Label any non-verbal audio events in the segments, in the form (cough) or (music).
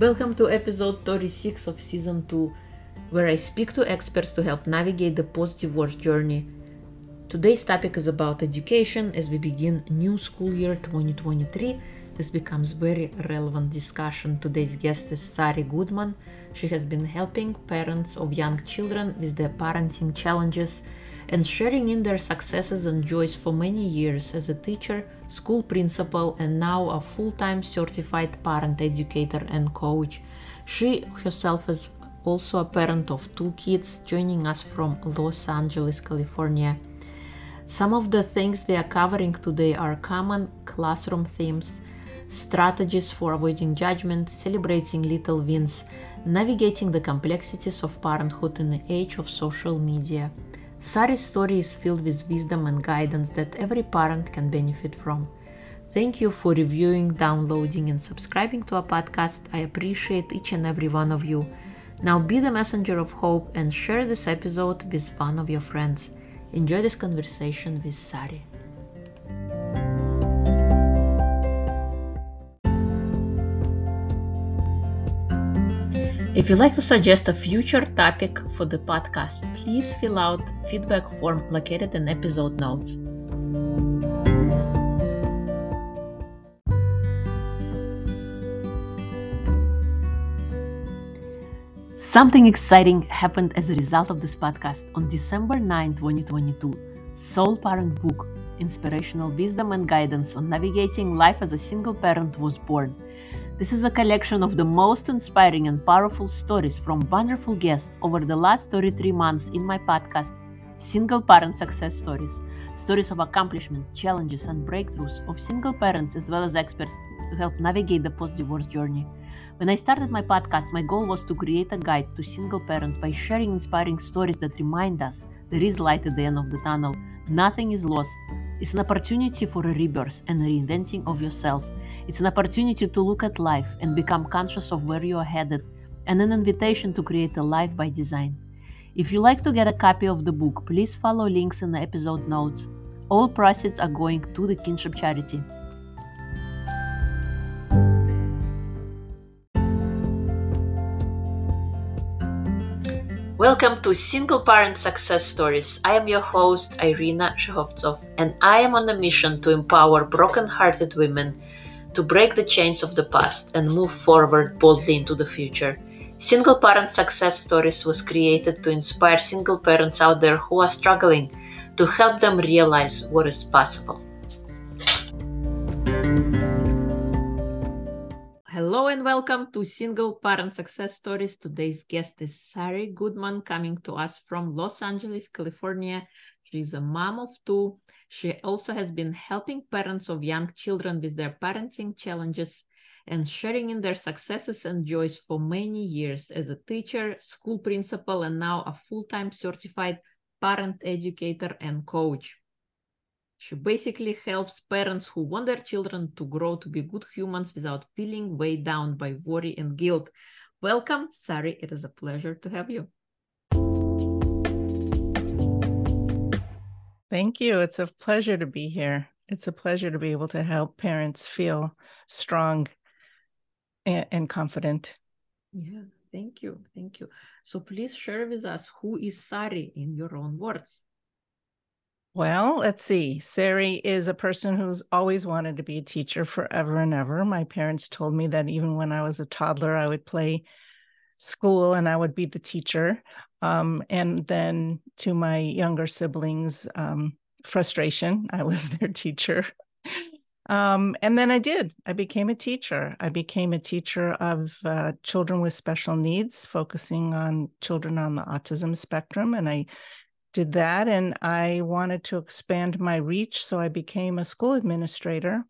Welcome to episode 36 of season 2, where I speak to experts to help navigate the post divorce journey. Today's topic is about education as we begin new school year 2023. This becomes very relevant discussion. Today's guest is Sari Goodman. She has been helping parents of young children with their parenting challenges and sharing in their successes and joys for many years as a teacher, school principal, and now a full time certified parent educator and coach. She herself is also a parent of two kids, joining us from Los Angeles, California. Some of the things we are covering today are common classroom themes, strategies for avoiding judgment, celebrating little wins, navigating the complexities of parenthood in the age of social media. Sari's story is filled with wisdom and guidance that every parent can benefit from. Thank you for reviewing, downloading, and subscribing to our podcast. I appreciate each and every one of you. Now be the messenger of hope and share this episode with one of your friends. Enjoy this conversation with Sari. If you'd like to suggest a future topic for the podcast, please fill out feedback form located in episode notes. Something exciting happened as a result of this podcast on December 9, 2022. Soul Parent Book Inspirational Wisdom and Guidance on Navigating Life as a Single Parent was born. This is a collection of the most inspiring and powerful stories from wonderful guests over the last 33 months in my podcast, Single Parent Success Stories. Stories of accomplishments, challenges, and breakthroughs of single parents as well as experts to help navigate the post divorce journey. When I started my podcast, my goal was to create a guide to single parents by sharing inspiring stories that remind us there is light at the end of the tunnel. Nothing is lost. It's an opportunity for a rebirth and a reinventing of yourself it's an opportunity to look at life and become conscious of where you are headed, and an invitation to create a life by design. If you like to get a copy of the book, please follow links in the episode notes. All proceeds are going to the kinship charity. Welcome to Single Parent Success Stories. I am your host, Irina Shehovsov, and I am on a mission to empower broken hearted women to break the chains of the past and move forward boldly into the future. Single Parent Success Stories was created to inspire single parents out there who are struggling to help them realize what is possible. Hello and welcome to Single Parent Success Stories. Today's guest is Sari Goodman coming to us from Los Angeles, California. She's a mom of two she also has been helping parents of young children with their parenting challenges and sharing in their successes and joys for many years as a teacher, school principal, and now a full time certified parent educator and coach. She basically helps parents who want their children to grow to be good humans without feeling weighed down by worry and guilt. Welcome, Sari. It is a pleasure to have you. Thank you. It's a pleasure to be here. It's a pleasure to be able to help parents feel strong and, and confident. Yeah, thank you. Thank you. So please share with us who is Sari in your own words. Well, let's see. Sari is a person who's always wanted to be a teacher forever and ever. My parents told me that even when I was a toddler, I would play school and I would be the teacher. Um, and then to my younger siblings, um, frustration, I was (laughs) their teacher. Um, and then I did. I became a teacher. I became a teacher of uh, children with special needs, focusing on children on the autism spectrum. And I did that. And I wanted to expand my reach. So I became a school administrator.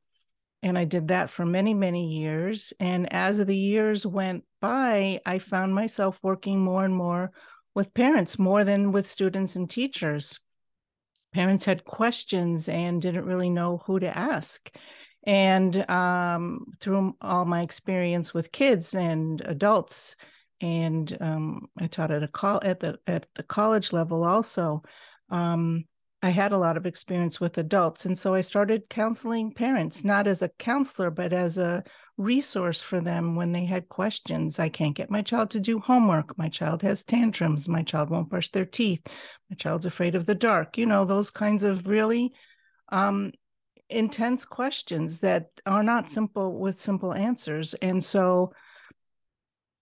And I did that for many, many years. And as the years went by, I found myself working more and more with parents more than with students and teachers. Parents had questions and didn't really know who to ask. And um, through all my experience with kids and adults, and um, I taught at a call at the at the college level also. Um, I had a lot of experience with adults. And so I started counseling parents, not as a counselor, but as a resource for them when they had questions. I can't get my child to do homework. My child has tantrums. My child won't brush their teeth. My child's afraid of the dark. You know, those kinds of really um, intense questions that are not simple with simple answers. And so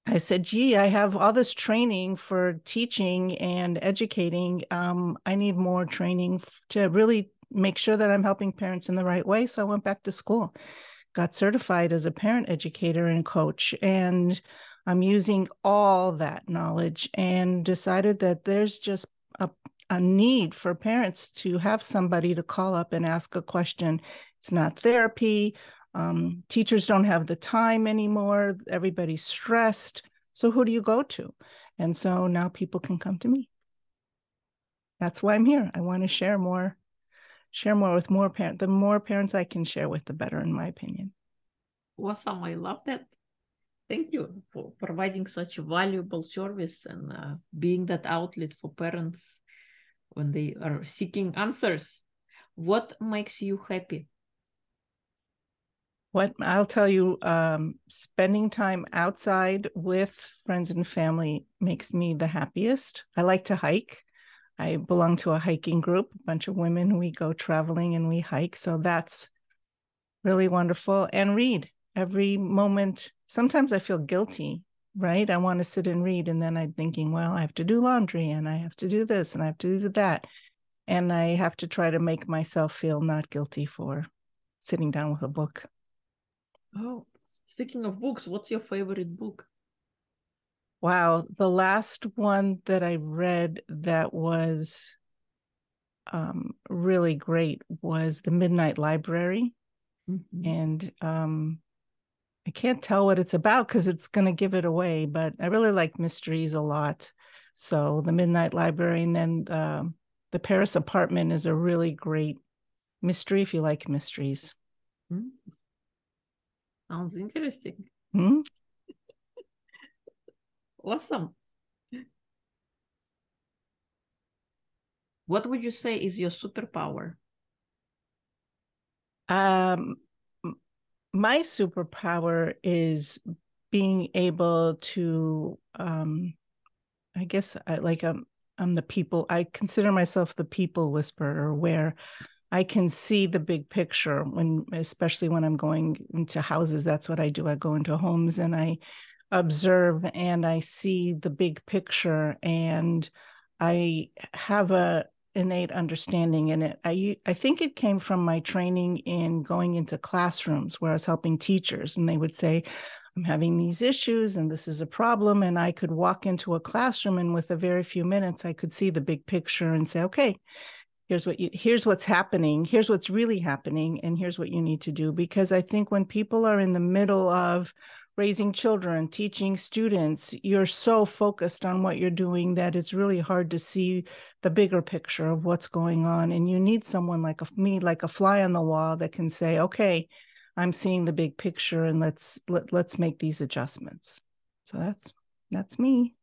I said, gee, I have all this training for teaching and educating. Um, I need more training to really make sure that I'm helping parents in the right way. So I went back to school, got certified as a parent educator and coach. And I'm using all that knowledge and decided that there's just a, a need for parents to have somebody to call up and ask a question. It's not therapy. Um, teachers don't have the time anymore. Everybody's stressed. So who do you go to? And so now people can come to me. That's why I'm here. I want to share more, share more with more parents. The more parents I can share with, the better, in my opinion. Awesome. I love that. Thank you for providing such a valuable service and uh, being that outlet for parents when they are seeking answers. What makes you happy? What I'll tell you, um, spending time outside with friends and family makes me the happiest. I like to hike. I belong to a hiking group, a bunch of women. We go traveling and we hike. So that's really wonderful. And read every moment. Sometimes I feel guilty, right? I want to sit and read. And then I'm thinking, well, I have to do laundry and I have to do this and I have to do that. And I have to try to make myself feel not guilty for sitting down with a book. Oh, speaking of books, what's your favorite book? Wow, the last one that I read that was um, really great was The Midnight Library. Mm-hmm. And um, I can't tell what it's about because it's going to give it away, but I really like mysteries a lot. So The Midnight Library and then uh, The Paris Apartment is a really great mystery if you like mysteries. Mm-hmm. Sounds interesting. Hmm? awesome. What would you say is your superpower? Um, my superpower is being able to, um, I guess, I, like I'm, I'm the people. I consider myself the people whisperer, where I can see the big picture when, especially when I'm going into houses. That's what I do. I go into homes and I observe and I see the big picture, and I have a innate understanding in it. I I think it came from my training in going into classrooms where I was helping teachers, and they would say, I'm having these issues and this is a problem. And I could walk into a classroom and with a very few minutes, I could see the big picture and say, okay, here's what you here's what's happening here's what's really happening and here's what you need to do because i think when people are in the middle of raising children teaching students you're so focused on what you're doing that it's really hard to see the bigger picture of what's going on and you need someone like a, me like a fly on the wall that can say okay i'm seeing the big picture and let's let, let's make these adjustments. So that's that's me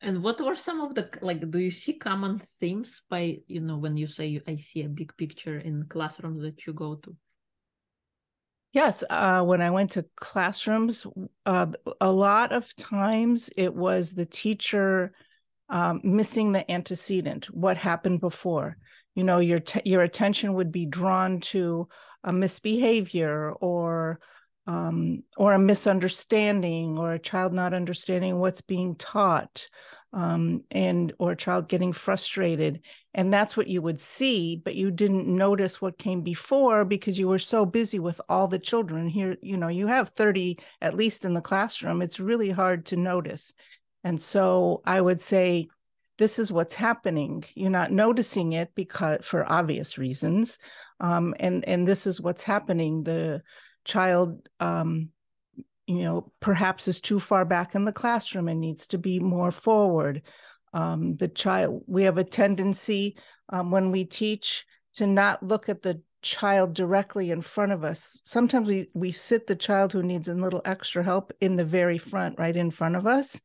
and what were some of the like? Do you see common themes by you know when you say I see a big picture in classrooms that you go to? Yes, uh, when I went to classrooms, uh, a lot of times it was the teacher um, missing the antecedent, what happened before. You know, your your attention would be drawn to a misbehavior or um, or a misunderstanding or a child not understanding what's being taught um, and or a child getting frustrated. And that's what you would see but you didn't notice what came before because you were so busy with all the children. Here you know you have 30 at least in the classroom. It's really hard to notice. And so i would say this is what's happening. You're not noticing it because for obvious reasons um, and and this is what's happening. The child um, you know perhaps is too far back in the classroom and needs to be more forward. Um, the child we have a tendency um, when we teach to not look at the child directly in front of us. Sometimes we we sit the child who needs a little extra help in the very front right in front of us.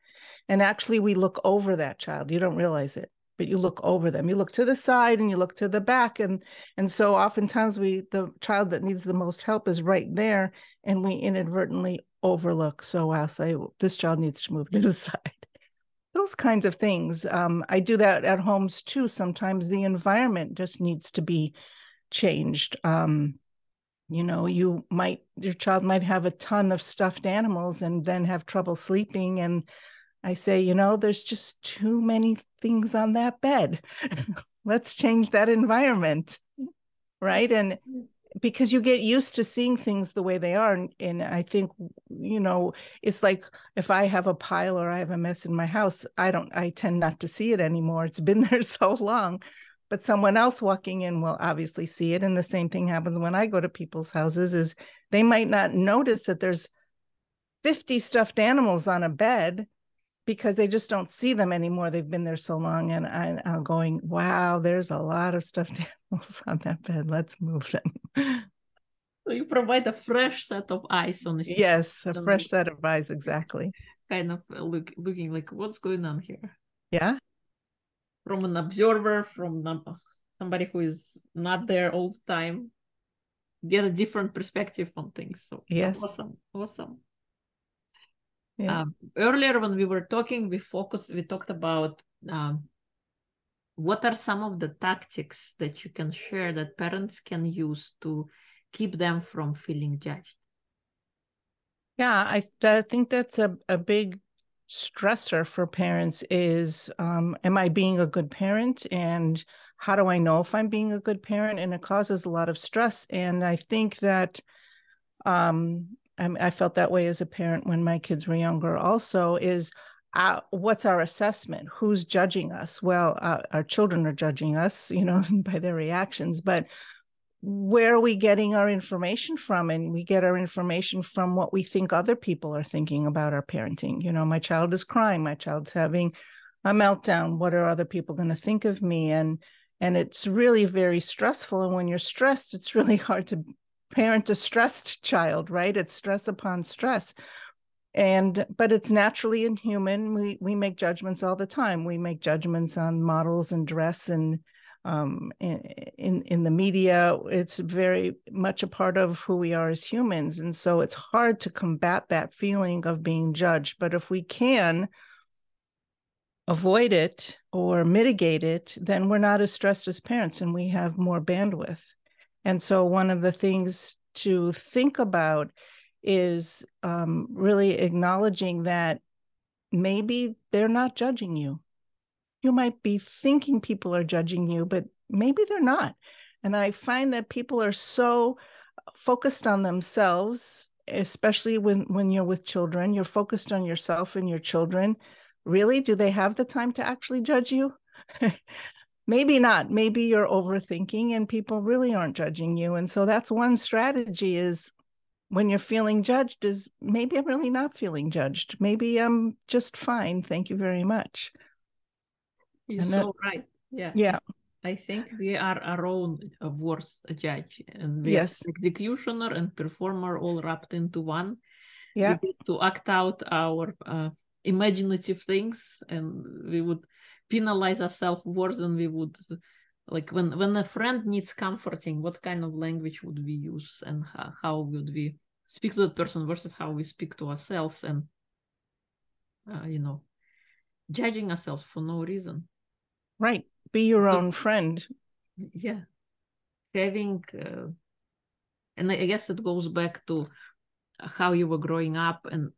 And actually we look over that child. You don't realize it but you look over them. You look to the side and you look to the back and and so oftentimes we the child that needs the most help is right there and we inadvertently overlook. So i'll say this child needs to move to the (laughs) side. Those kinds of things um, i do that at homes too. Sometimes the environment just needs to be changed. Um, you know you might your child might have a ton of stuffed animals and then have trouble sleeping and I say, you know, there's just too many things on that bed. (laughs) (laughs) Let's change that environment. Right. And mm. because you get used to seeing things the way they are. And, and, I think, you know, it's like if I have a pile or I have a mess in my house, I don't, I tend not to see it anymore. It's been (laughs) there so long. But someone else walking in will obviously see it. And the same thing happens when I go to people's houses is they might not notice that there's 50 stuffed animals on a bed because they just don't see them anymore. They've been there so long, and I, am going, "Wow, there's a lot of stuffed (laughs) animals on that bed. Let's move them." (laughs) So you provide a fresh set of eyes on the yes, a fresh set of eyes, exactly. (laughs) Kind of look, looking like what's going on here. Yeah, from an observer, from somebody who is not there all the time, get a different perspective on things. So yes, awesome, awesome. Yeah. Um, earlier when we were talking, we focused, we talked about um, what are some of the tactics that you can share that parents can use to keep them from feeling judged? Yeah, I, I think that's a, a big stressor for parents is um, am I being a good parent? And how do I know if I'm being a good parent? And it causes a lot of stress. And I think that um, I, felt that way as a parent when my kids were younger also is uh, what's our assessment? Who's judging us? Well uh, our children are judging us you know (laughs) by their reactions but where are we getting our information from? And we get our information from what we think other people are thinking about our parenting you know my child is crying. My child's having a meltdown. What are other people going to think of me? And and it's really very stressful and when you're stressed it's really (laughs) hard to parent a stressed child, right? It's stress upon stress. And but it's naturally inhuman. We we make judgments all the time. We make judgments on models and dress and um, in, in in the media. It's very much a part of who we are as humans, and so it's hard to combat that feeling of being judged. But if we can avoid it or mitigate it, then we're not as stressed as parents, and we have more bandwidth. And so, one of the things to think about is um, really acknowledging that maybe they're not judging you. You might be thinking people are judging you, but maybe they're not. And I find that people are so focused on themselves, especially when, when you're with children, you're focused on yourself and your children. Really, do they have the time to actually judge you? (laughs) maybe not. Maybe you're overthinking and people really aren't judging you. And so that's one strategy is when you're feeling judged is maybe i'm really not feeling judged. Maybe i'm just fine. Thank you very much. You're and so that, right. Yeah. Yeah. I think we are our own worst judge and we yes. executioner and performer all wrapped into one. Yeah. to act out our uh, imaginative things and we would penalize ourselves worse than we would. Like when when a friend needs comforting what kind of language would we use and how, how would we speak to that person versus how we speak to ourselves and uh, you know judging ourselves for no reason. Right. Be your own friend. Yeah. Having uh, and i guess it goes back to how you were growing up and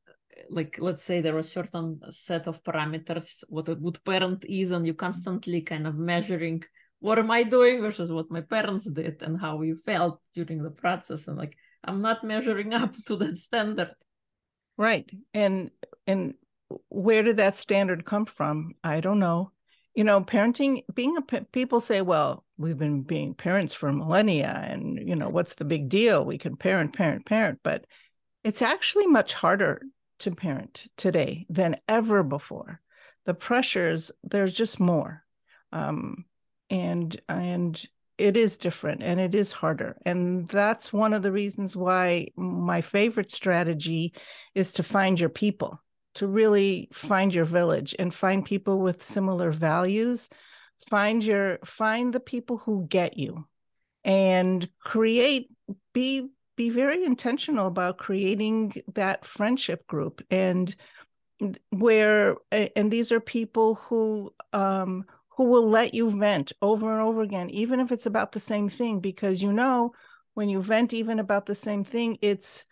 like let's say there are certain set of parameters what a good parent is and you constantly kind of measuring what am i doing versus what my parents did and how you felt during the process. And like i'm not measuring (laughs) up to that standard. Right. And and where did that standard come from? I don't know. You know parenting being a people say well we've been being parents for millennia and you know what's the big deal? We can parent parent parent. But it's actually much harder to parent today than ever before. The pressures, there's just more. Um, and and it is different and it is harder. And that's one of the reasons why my favorite strategy is to find your people, to really find your village and find people with similar values, find your find the people who get you and create be be very intentional about creating that friendship group and where and these are people who um who will let you vent over and over again even if it's about the same thing because you know when you vent even about the same thing it's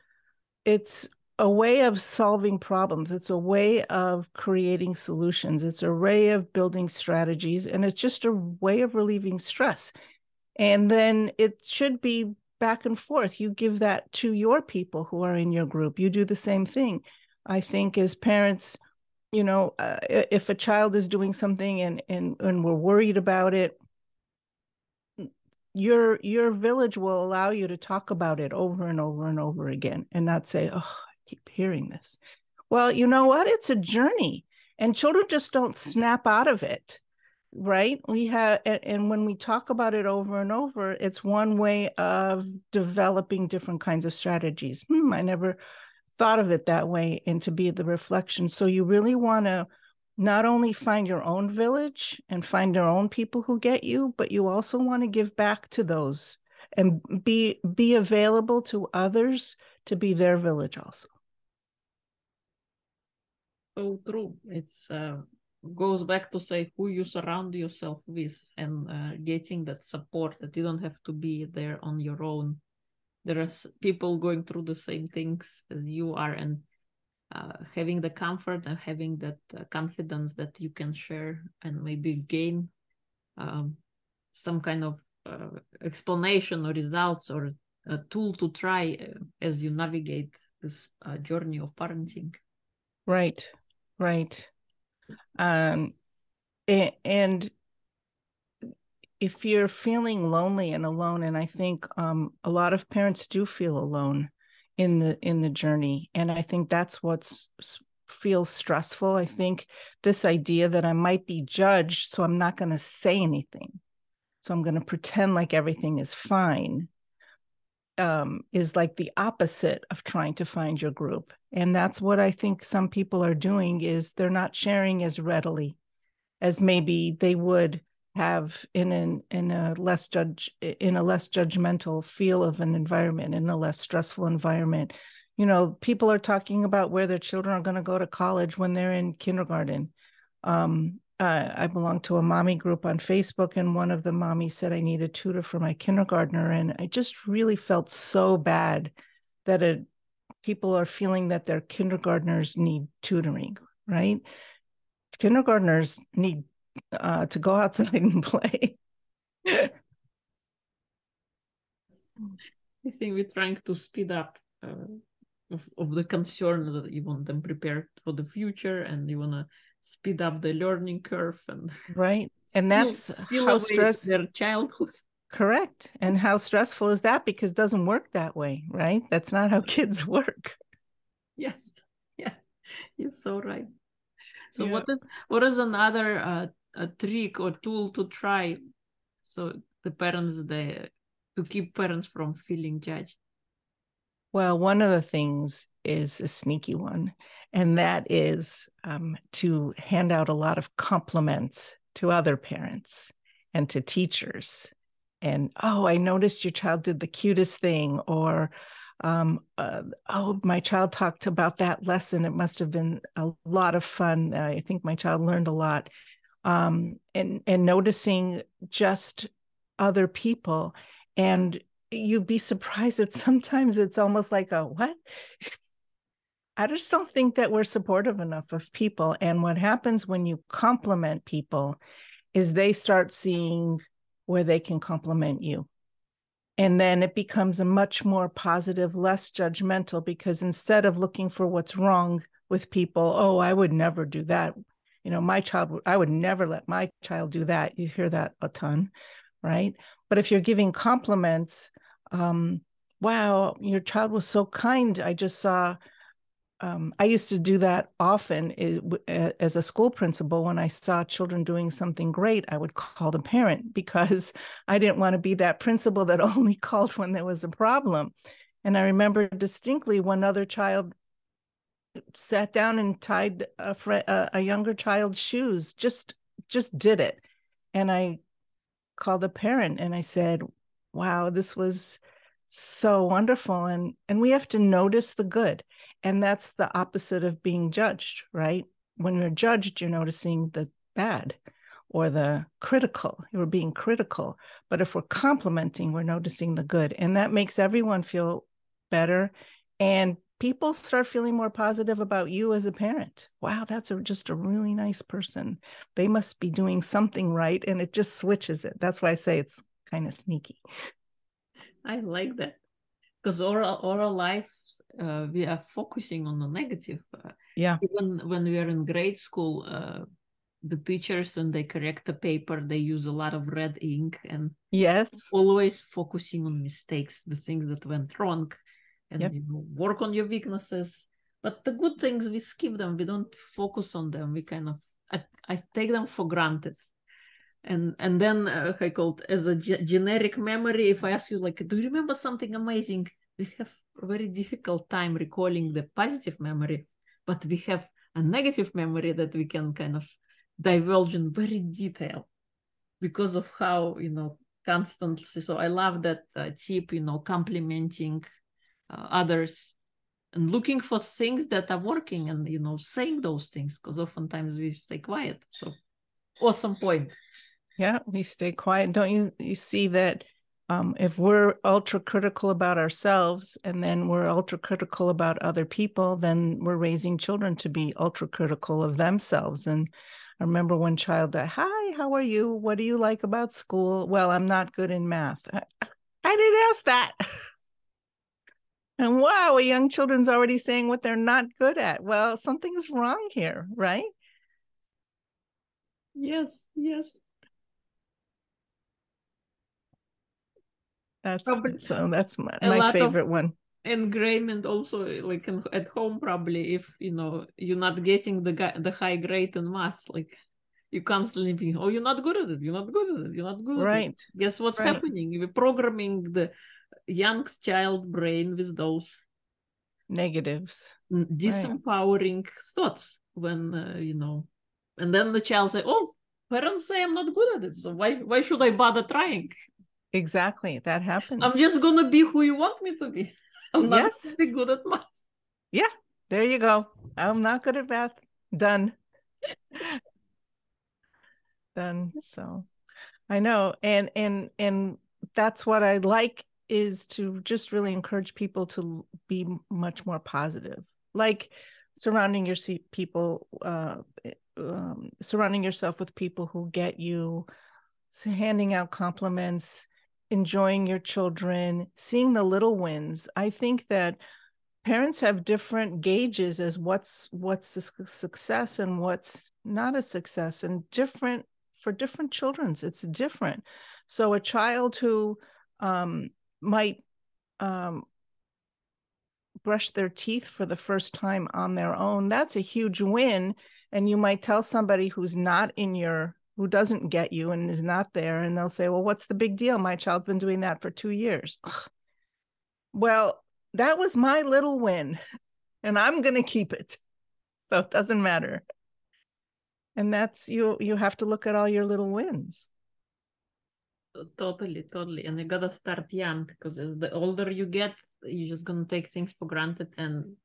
it's a way of solving problems. It's a way of creating solutions. It's a way of building strategies and it's just a way of relieving stress. And then it should be back and forth. You give that to your people who are in your group. You do the same thing. I think as parents you know uh, if a child is doing something and and and we're worried about it your your village will allow you to talk about it over and over and over again and not say oh i keep hearing this. Well you know what? It's a journey and children just don't snap out of it right we have and when we talk about it over and over it's one way of developing different kinds of strategies hmm, i never thought of it that way and to be the reflection so you really want to not only find your own village and find your own people who get you, but you also want to give back to those and be be available to others to be their village also. So true. It's uh, goes back to say who you surround yourself with and uh, getting that support that you don't have to be there on your own. There are people going through the same things as you are, and uh, having the comfort and having that uh, confidence that you can share and maybe gain um, some kind of uh, explanation or results or a tool to try uh, as you navigate this uh, journey of parenting. Right. Right um and, and if you're feeling lonely and alone and i think um, a lot of parents do feel alone in the in the journey and i think that's what's feels stressful. I think this idea that i might be judged so i'm not going to say anything. So i'm going to pretend like everything is fine um, is like the opposite of trying to find your group and that's what i think some people are doing is they're not sharing as readily as maybe they would have in an in a less judge in a less judgmental feel of an environment in a less stressful environment. You know people are talking about where their children are going to go to college when they're in kindergarten. Um, uh, i belong to a mommy group on facebook and one of the mommies said i need a tutor for my kindergartner and i just really felt so bad that it, people are feeling that their kindergartners need tutoring right? Kindergartners need uh, to go outside (laughs) and play. I think we're trying to speed up uh, of, of the concern that you want them prepared for the future and you want to speed up the learning curve and right. (laughs) And that's how stress their childhood correct. And how stressful is that? Because it doesn't work that way right? That's not how (laughs) kids work. Yes. Yeah. You're so right. So yeah. what is what is another uh, a trick or tool to try so the parents the to keep parents from feeling judged? Well one of the things is a sneaky one and that is um, to hand out a lot of compliments to other parents and to teachers and oh i noticed your child did the cutest thing or um, uh, oh my child talked about that lesson. It must have been a lot of fun. I think my child learned a lot. Um, and and noticing just other people and you'd be surprised that (laughs) sometimes it's almost like a what? (laughs) I just don't think that we're supportive enough of people and what happens when you compliment people is they start seeing where they can compliment you. And then it becomes a much more positive less judgmental because instead of looking for what's wrong with people oh i would never do that you know my child i would never let my child do that you hear that a ton right? But if you're giving compliments um wow your child was so kind. I just saw um, I used to do that often as a school principal. When I saw children doing something great, I would call the parent (laughs) because I didn't want to be that principal that (laughs) only called when there was a problem. And I remember distinctly one other child sat down and tied a, a younger child's shoes just just did it and I called a parent and I said, wow, this was so wonderful. And and we have to notice the good. And that's the opposite of being judged, right? When you're judged, you're noticing the bad or the critical. You're being critical. But if we're complimenting, we're noticing the good. And that makes everyone feel better. And people start feeling more positive about you as a parent. Wow, that's a, just a really nice person. They must be doing something right. And it just switches it. That's why I say it's kind of sneaky. I like that because oral our life uh, we are focusing on the negative. Uh, yeah. Even when we are in grade school, uh, the teachers and they correct the paper, they use a lot of red ink and yes, always focusing on mistakes, the things that went wrong and Yep. you know, work on your weaknesses. But the good things we skip them. We don't focus on them. We kind of I, I take them for granted. And and then uh, I called as a ge- generic memory. If I ask you like, do you remember something amazing? We have very difficult time recalling the positive memory, but we have a negative memory that we can kind of divulge in very detail because of how you know constantly. So I love that uh, tip. You know, complimenting uh, others and looking for things that are working and you know saying those things because oftentimes we stay quiet so awesome point Yeah, we stay quiet. Don't you you see that um, if we're ultra critical about ourselves and then we're ultra critical about other people, then we're raising children to be ultra critical of themselves. And I remember one child that, hi, how are you? What do you like about school? Well, I'm not good in math. I, I didn't ask that. and wow, a young children's already saying what they're not good at. Well, something's wrong here, right? yes yes That's Probably so that's my, my favorite one. engravement also like in, at home probably if you know you're not getting the guy, the high grade in math like you constantly be oh you're not good at it you're not good at it you're not good at it Right. guess what's Right. happening You're programming the young child brain with those Negatives. disempowering thoughts when uh, you know and then the child say oh parents say i'm not good at it so why why should i bother trying Exactly. That happens. i'm just gonna be who you want me to be (laughs) i'm not Yes. be good at math Yeah. There you go. I'm not good at math. Done. (laughs) Done. So I know. And and and that's what I like is to just really encourage people to be much more positive. Like surrounding your people uh eh, um, surrounding yourself with people who get you so handing out compliments enjoying your children seeing the little wins i think that parents have different gauges as what's what's a success and what's not a success and different for different children's it's different. So a child who um, might um, brush their teeth for the first time on their own that's a huge win and you might tell somebody who's not in your who doesn't get you and is not there and they'll say well what's the big deal? My child's been doing that for two years. Well that was my little win and i'm going to keep it. So it doesn't matter. And that's you you have to look at all your little wins. Totally, totally. And you gotta start young because the older you get, you're just gonna take things for granted. And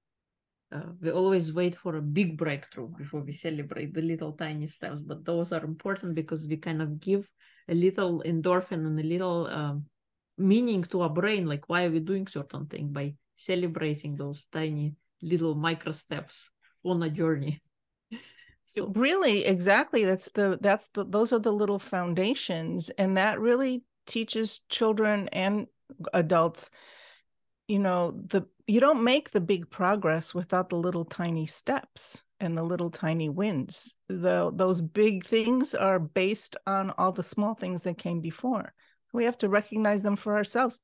uh, we always wait for a big breakthrough before we celebrate the little tiny steps. But those are important because we kind of give a little endorphin and a little um, meaning to our brain. Like, why are we doing certain thing by celebrating those tiny little micro steps on a journey? (laughs) So, really exactly that's the that's the those are the little foundations and that really teaches children and adults you know the you don't make the big progress without the little tiny steps and the little tiny wins the those big things are based on all the small things that came before we have to recognize them for ourselves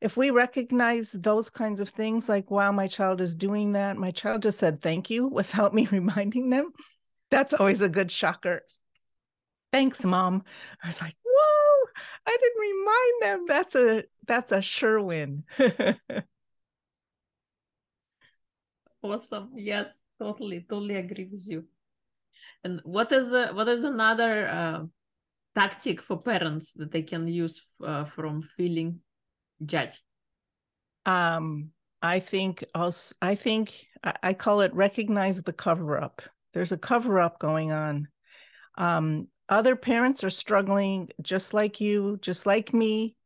if we recognize those kinds of things like wow my child is doing that my child just said thank you (laughs) without me (laughs) reminding them that's always a good shocker. Thanks, mom. I was like, I didn't remind them. That's a that's a sure win. (laughs) Awesome. Yes, totally, totally agree with you. And what is uh, what is another uh, tactic for parents that they can use uh, from feeling judged? Um, I think also, I think I call it recognize the cover up. There's a cover up going on. Um, other parents are struggling just like you, just like me.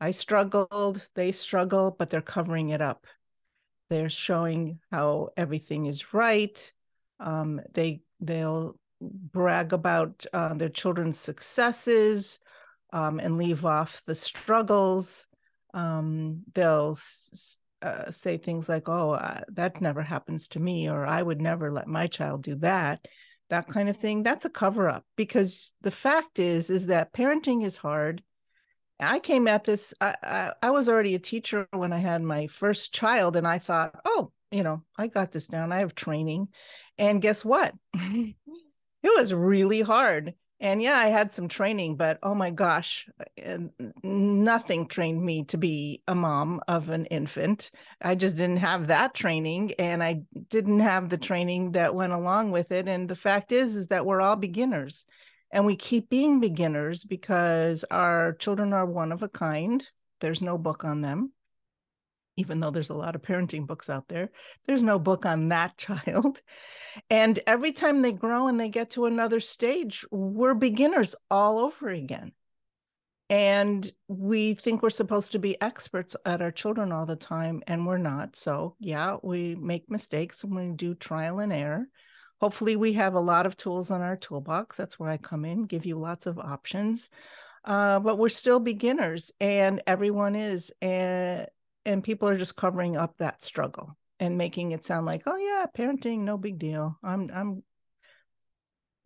I struggled, they struggle, but they're covering it up. They're showing how everything is right. Um, they they'll brag about uh, their children's successes um, and leave off the struggles. Um, they'll uh, say things like, "Oh, uh, that never happens to me," or "I would never let my child do that." That kind of mm-hmm. thing. That's a cover up because the fact is, is that parenting is hard. I came at this. I, I, I was already a teacher when I had my first child, and I thought, "Oh, you know, I got this down. I have training," and guess what? (laughs) it was really hard and yeah i had some training but oh my gosh uh, nothing trained me to be a mom of an infant. I just didn't have that training and i didn't have the training that went along with it and the fact is is that we're all beginners and we keep being beginners because our children are one of a kind. There's no book on them even though there's a lot of parenting books out there, there's no book on that (laughs) child. And every time they grow and they get to another stage, we're beginners all over again. And we think we're supposed to be experts at our children all the time, and we're not. So, yeah, we make mistakes and we do trial and error. Hopefully, we have a lot of tools on our toolbox. That's where I come in, give you lots of options. Uh, but we're still beginners, and everyone is. And and people are just covering up that struggle and making it sound like oh yeah parenting no big deal. I'm i'm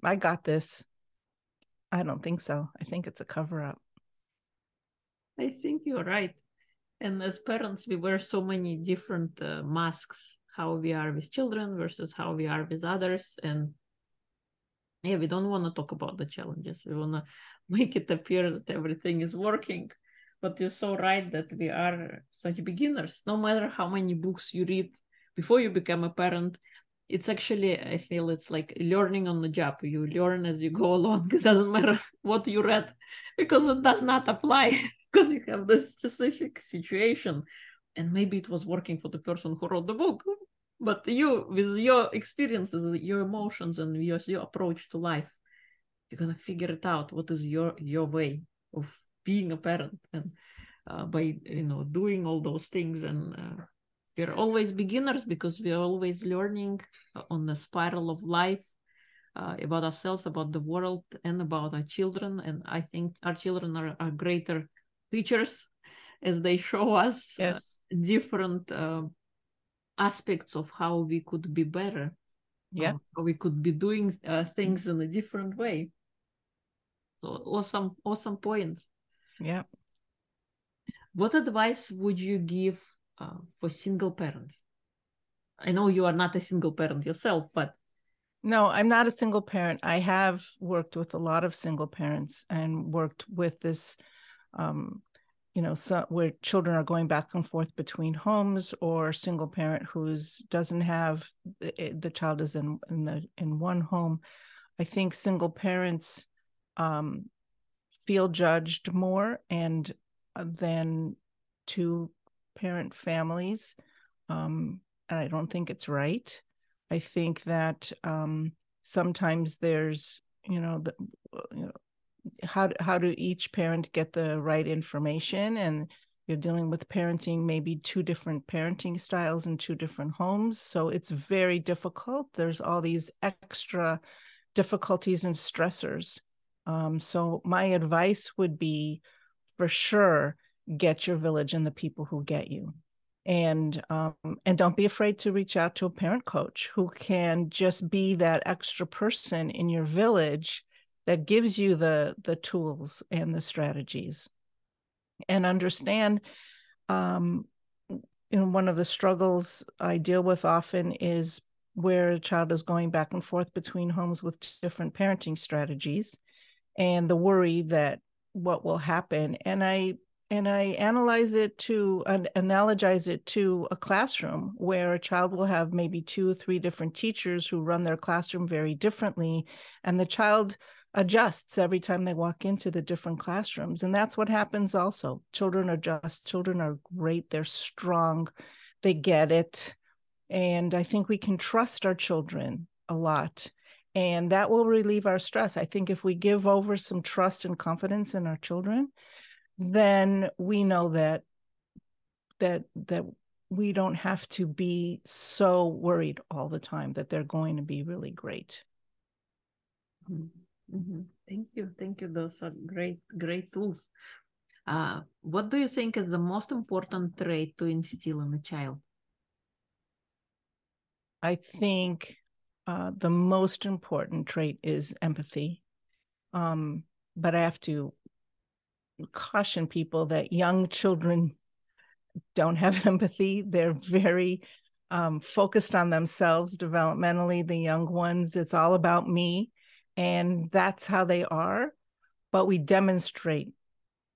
i got this. I don't think so. I think it's a cover up i think you're right. And as parents we wear so many different uh, masks how we are with children versus how we are with others. And yeah we don't want to talk about the challenges. We want to (laughs) make it appear that everything is working but you're so right that we are such beginners. No matter how many books you read before you become a parent it's actually i feel it's like learning on the job. You learn as you go (laughs) along. It doesn't matter what you read because it does not apply (laughs) because you have this specific situation. And maybe it was working for the person who wrote the book but you with your experiences your emotions and your, your approach to life you're gonna figure it out. What is your your way of being a parent and uh, by you know doing all those things. And uh, we're always beginners because we're always learning on the spiral of life uh, about ourselves about the world and about our children. And i think our children are, are greater teachers as they show us uh, yes. different uh, aspects of how we could be better yeah. how we could be doing uh, things in a different way. So awesome awesome points yeah. What advice would you give uh, for single parents? I know you are not a single parent yourself, but no, I'm not a single parent. I have worked with a lot of single parents and worked with this, um, you know, so, where children are going back and forth between homes or single parent who's doesn't have the, the child is in in the in one home. I think single parents um, feel judged more and uh, than two parent families um, and i don't think it's right. I think that um, sometimes there's you know the you know how how do each parent get the right information? And you're dealing with parenting maybe two different parenting styles in two different homes. So it's very difficult. There's all these extra difficulties and stressors um, so my advice would be for sure get your village and the people who get you. And um, and don't be afraid to reach out to a parent coach who can just be that extra person in your village that gives you the the tools and the strategies. And understand um, you know one of the struggles i deal with often is where a child is going back and forth between homes with different parenting strategies and the worry that what will happen and i and i analyze it to analogize it to a classroom where a child will have maybe two or three different teachers who run their classroom very differently and the child adjusts every time they walk into the different classrooms. And that's what happens also. Children adjust, children are great, they're strong, they get it. And I think we can trust our children a lot. And that will relieve our stress. I think if we give over some trust and confidence in our children, then we know that that that we don't have to be so worried all the time that they're going to be really great. Mm-hmm. mm-hmm. Thank you. Thank you. Those are great, great tools. Uh, what do you think is the most important trait to instill in a child? I think uh, the most important trait is empathy. Um, but I have to caution people that young children don't have (laughs) empathy. They're very um, focused on themselves developmentally, the young ones. It's all about me. And that's how they are. But we demonstrate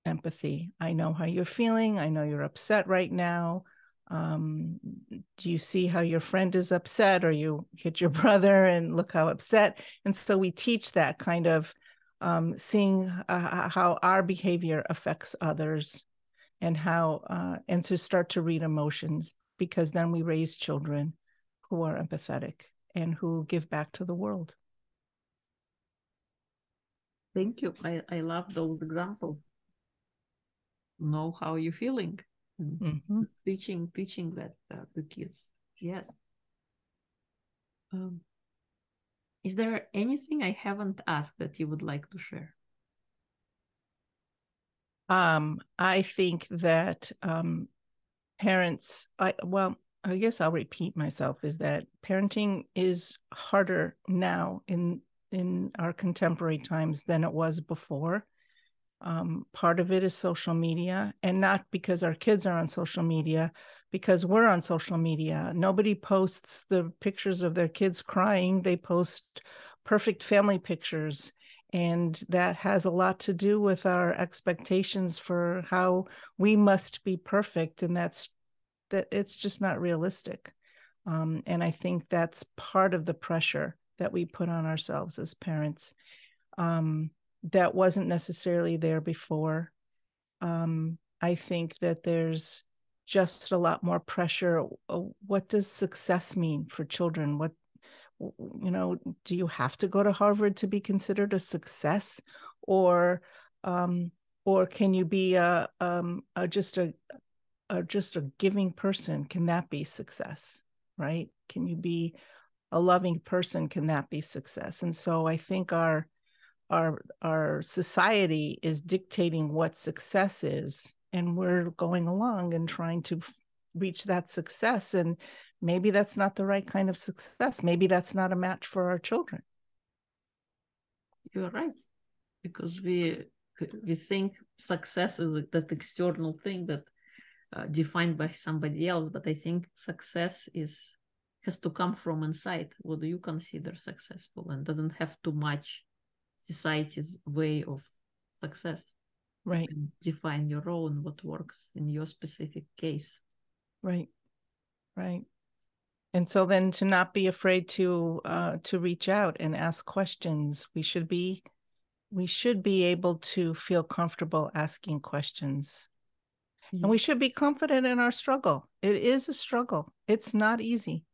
empathy. I know how you're feeling. I know you're upset right now. Um, do you see how your friend is upset or you hit your (laughs) brother and look how upset? And so we teach that kind of um, seeing uh, how our behavior affects others and how uh, and to start to read emotions because then we raise children who are empathetic and who give back to the world. Thank you. I, I love those examples. Know how you're feeling mm-hmm. teaching teaching that uh, to kids yes um, is there anything i haven't asked that you would like to share um, I think that um, parents, I well, I guess I'll repeat myself, is that parenting is harder now in in our contemporary times than it was before. Um, part of it is social media, and not because our kids are on social media, because we're on social media. Nobody posts the pictures of their kids crying; they post perfect family pictures and that has a lot to do with our expectations for how we must be perfect and that's that it's just not realistic um, and i think that's part of the pressure that we put on ourselves as parents um, that wasn't necessarily there before. Um, i think that there's just a lot more pressure what does success mean for children? What you know do you have to go to harvard to be considered a success? Or um, or can you be a, um, a just a, a just a giving person? Can that be success right? Can you be a loving person? Can that be success? And so i think our our our society is dictating what success is and we're going along and trying to reach that success and maybe that's not the right kind of success. Maybe that's not a match for our children. You're right because we we think success is that external thing that uh, defined by somebody else but i think success is has to come from inside. What do you consider successful? And doesn't have to match society's way of success right define your own what works in your specific case Right. Right. And so then to not be afraid to uh, to reach out and ask questions, we should be we should be able to feel comfortable asking questions. And we should be confident in our struggle. It is a struggle. It's not easy.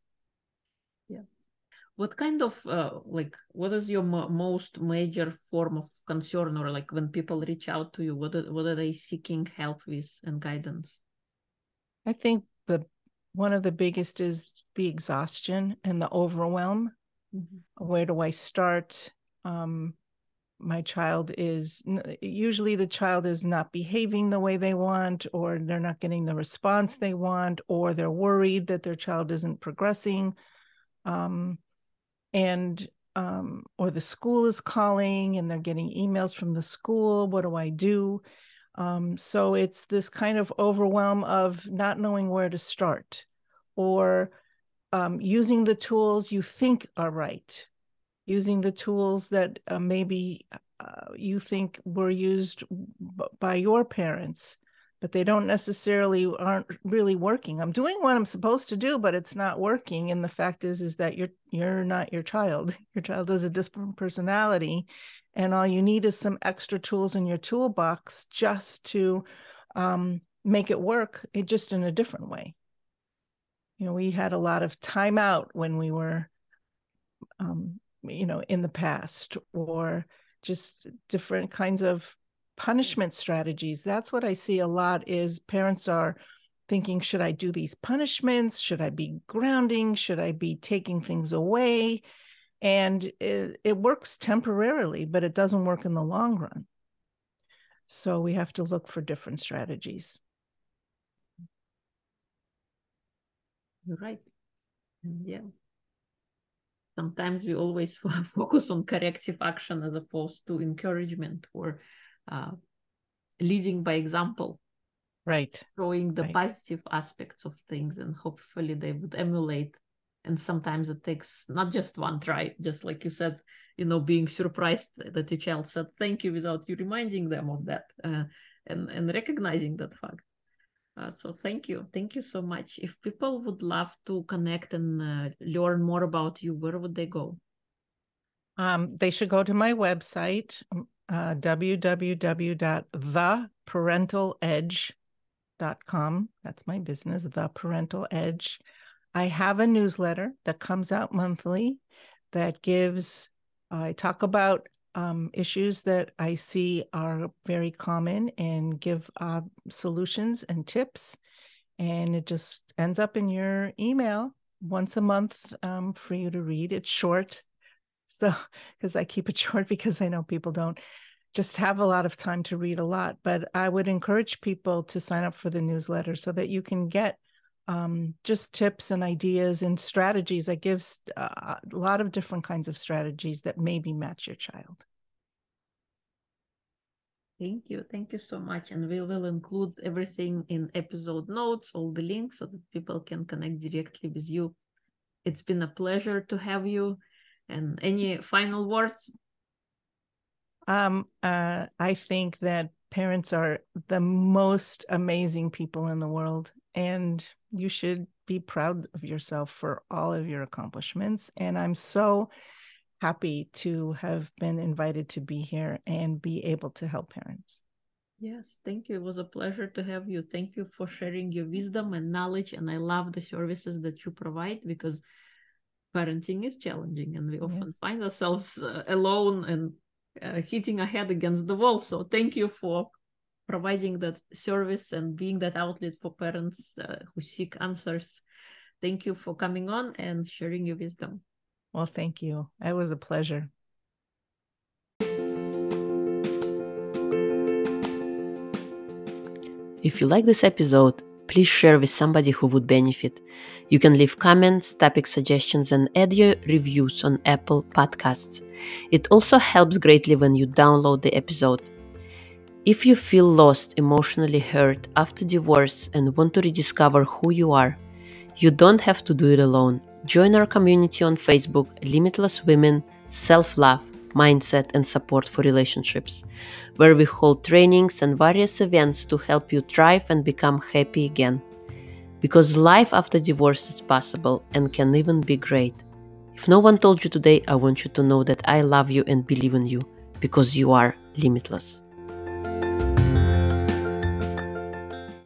What kind of uh, like what is your mo- most major form of concern or like when people reach out to you what are, what are they seeking help with and guidance? I think the one of the biggest is the exhaustion and the overwhelm. Mm-hmm. Where do I start? Um, my child is usually the child is not behaving the way they want, or they're not getting the response they want, or they're worried that their child isn't progressing. Um, and um, or the school is calling and they're getting emails from the school. What do I do? Um, so it's this kind of overwhelm of not knowing where to start or um, using the tools you think are right, using the tools that uh, maybe uh, you think were used b- by your parents but they don't necessarily aren't really working. I'm doing what I'm supposed to do, but it's not working. And the fact is, is that you're you're not your child. (laughs) Your child has a different personality, and all you need is some extra tools in your toolbox just to um, make it work. It just in a different way. You know, we had a lot of time out when we were, um, you know, in the past, or just different kinds of punishment strategies. That's what i see a lot is parents are thinking should i do these punishments? Should i be grounding? Should i be taking things away? And it, it works temporarily but it doesn't work in the long run. So we have to look for different strategies. You're right. Yeah. Sometimes we always (laughs) focus on corrective action as opposed to encouragement or uh, leading by example right. showing the right. positive aspects of things and hopefully they would emulate. And sometimes it takes not just one try just like you said you know being surprised that your child said thank you without you reminding them of that uh, and and recognizing that fact. Uh, so thank you. Thank you so much. If people would love to connect and uh, learn more about you where would they go? Um, they should go to my website uh, www.theparentaledge.com. That's my business, The Parental Edge. I have a newsletter that comes out monthly that gives, I talk about um, issues that I see are very common and give uh, solutions and tips. And it just ends up in your email once a month um, for you to read. It's short, so, (laughs) because I keep it (laughs) short because I know people don't just have a lot of time to read a lot, but I would encourage people to sign up for the newsletter so that you can get um, just tips and ideas and strategies that gives uh, a lot of different kinds of strategies that maybe match your child. Thank you. Thank you so much. And we will include everything in episode notes, all the links so that people can connect directly with you. It's been a pleasure to have you. And any final words? Um, uh, I think that parents are the most amazing people in the world, and you should be proud of yourself for all of your accomplishments. And I'm so happy to have been invited to be here and be able to help parents. Yes, thank you. It was a pleasure to have you. Thank you for sharing your wisdom and knowledge. And I love the services that you provide because parenting is challenging and we often yes. find ourselves uh, alone and uh, hitting a head against the wall. So thank you for providing that service and being that outlet for parents uh, who seek answers. Thank you for coming on and sharing your wisdom. Well thank you. It was a pleasure. If you like this episode please share with somebody who would benefit. You can leave comments, topic suggestions, and add your reviews on Apple Podcasts. It also helps greatly when you download the episode. If you feel lost, emotionally hurt after divorce, and want to rediscover who you are, you don't have to do it alone. Join our community on Facebook, Limitless Women, Self Love mindset, and support for relationships, where we hold trainings and various events to help you thrive and become happy again. Because life after divorce is possible and can even be great. If no one told you today, I want you to know that I love you and believe in you because you are limitless.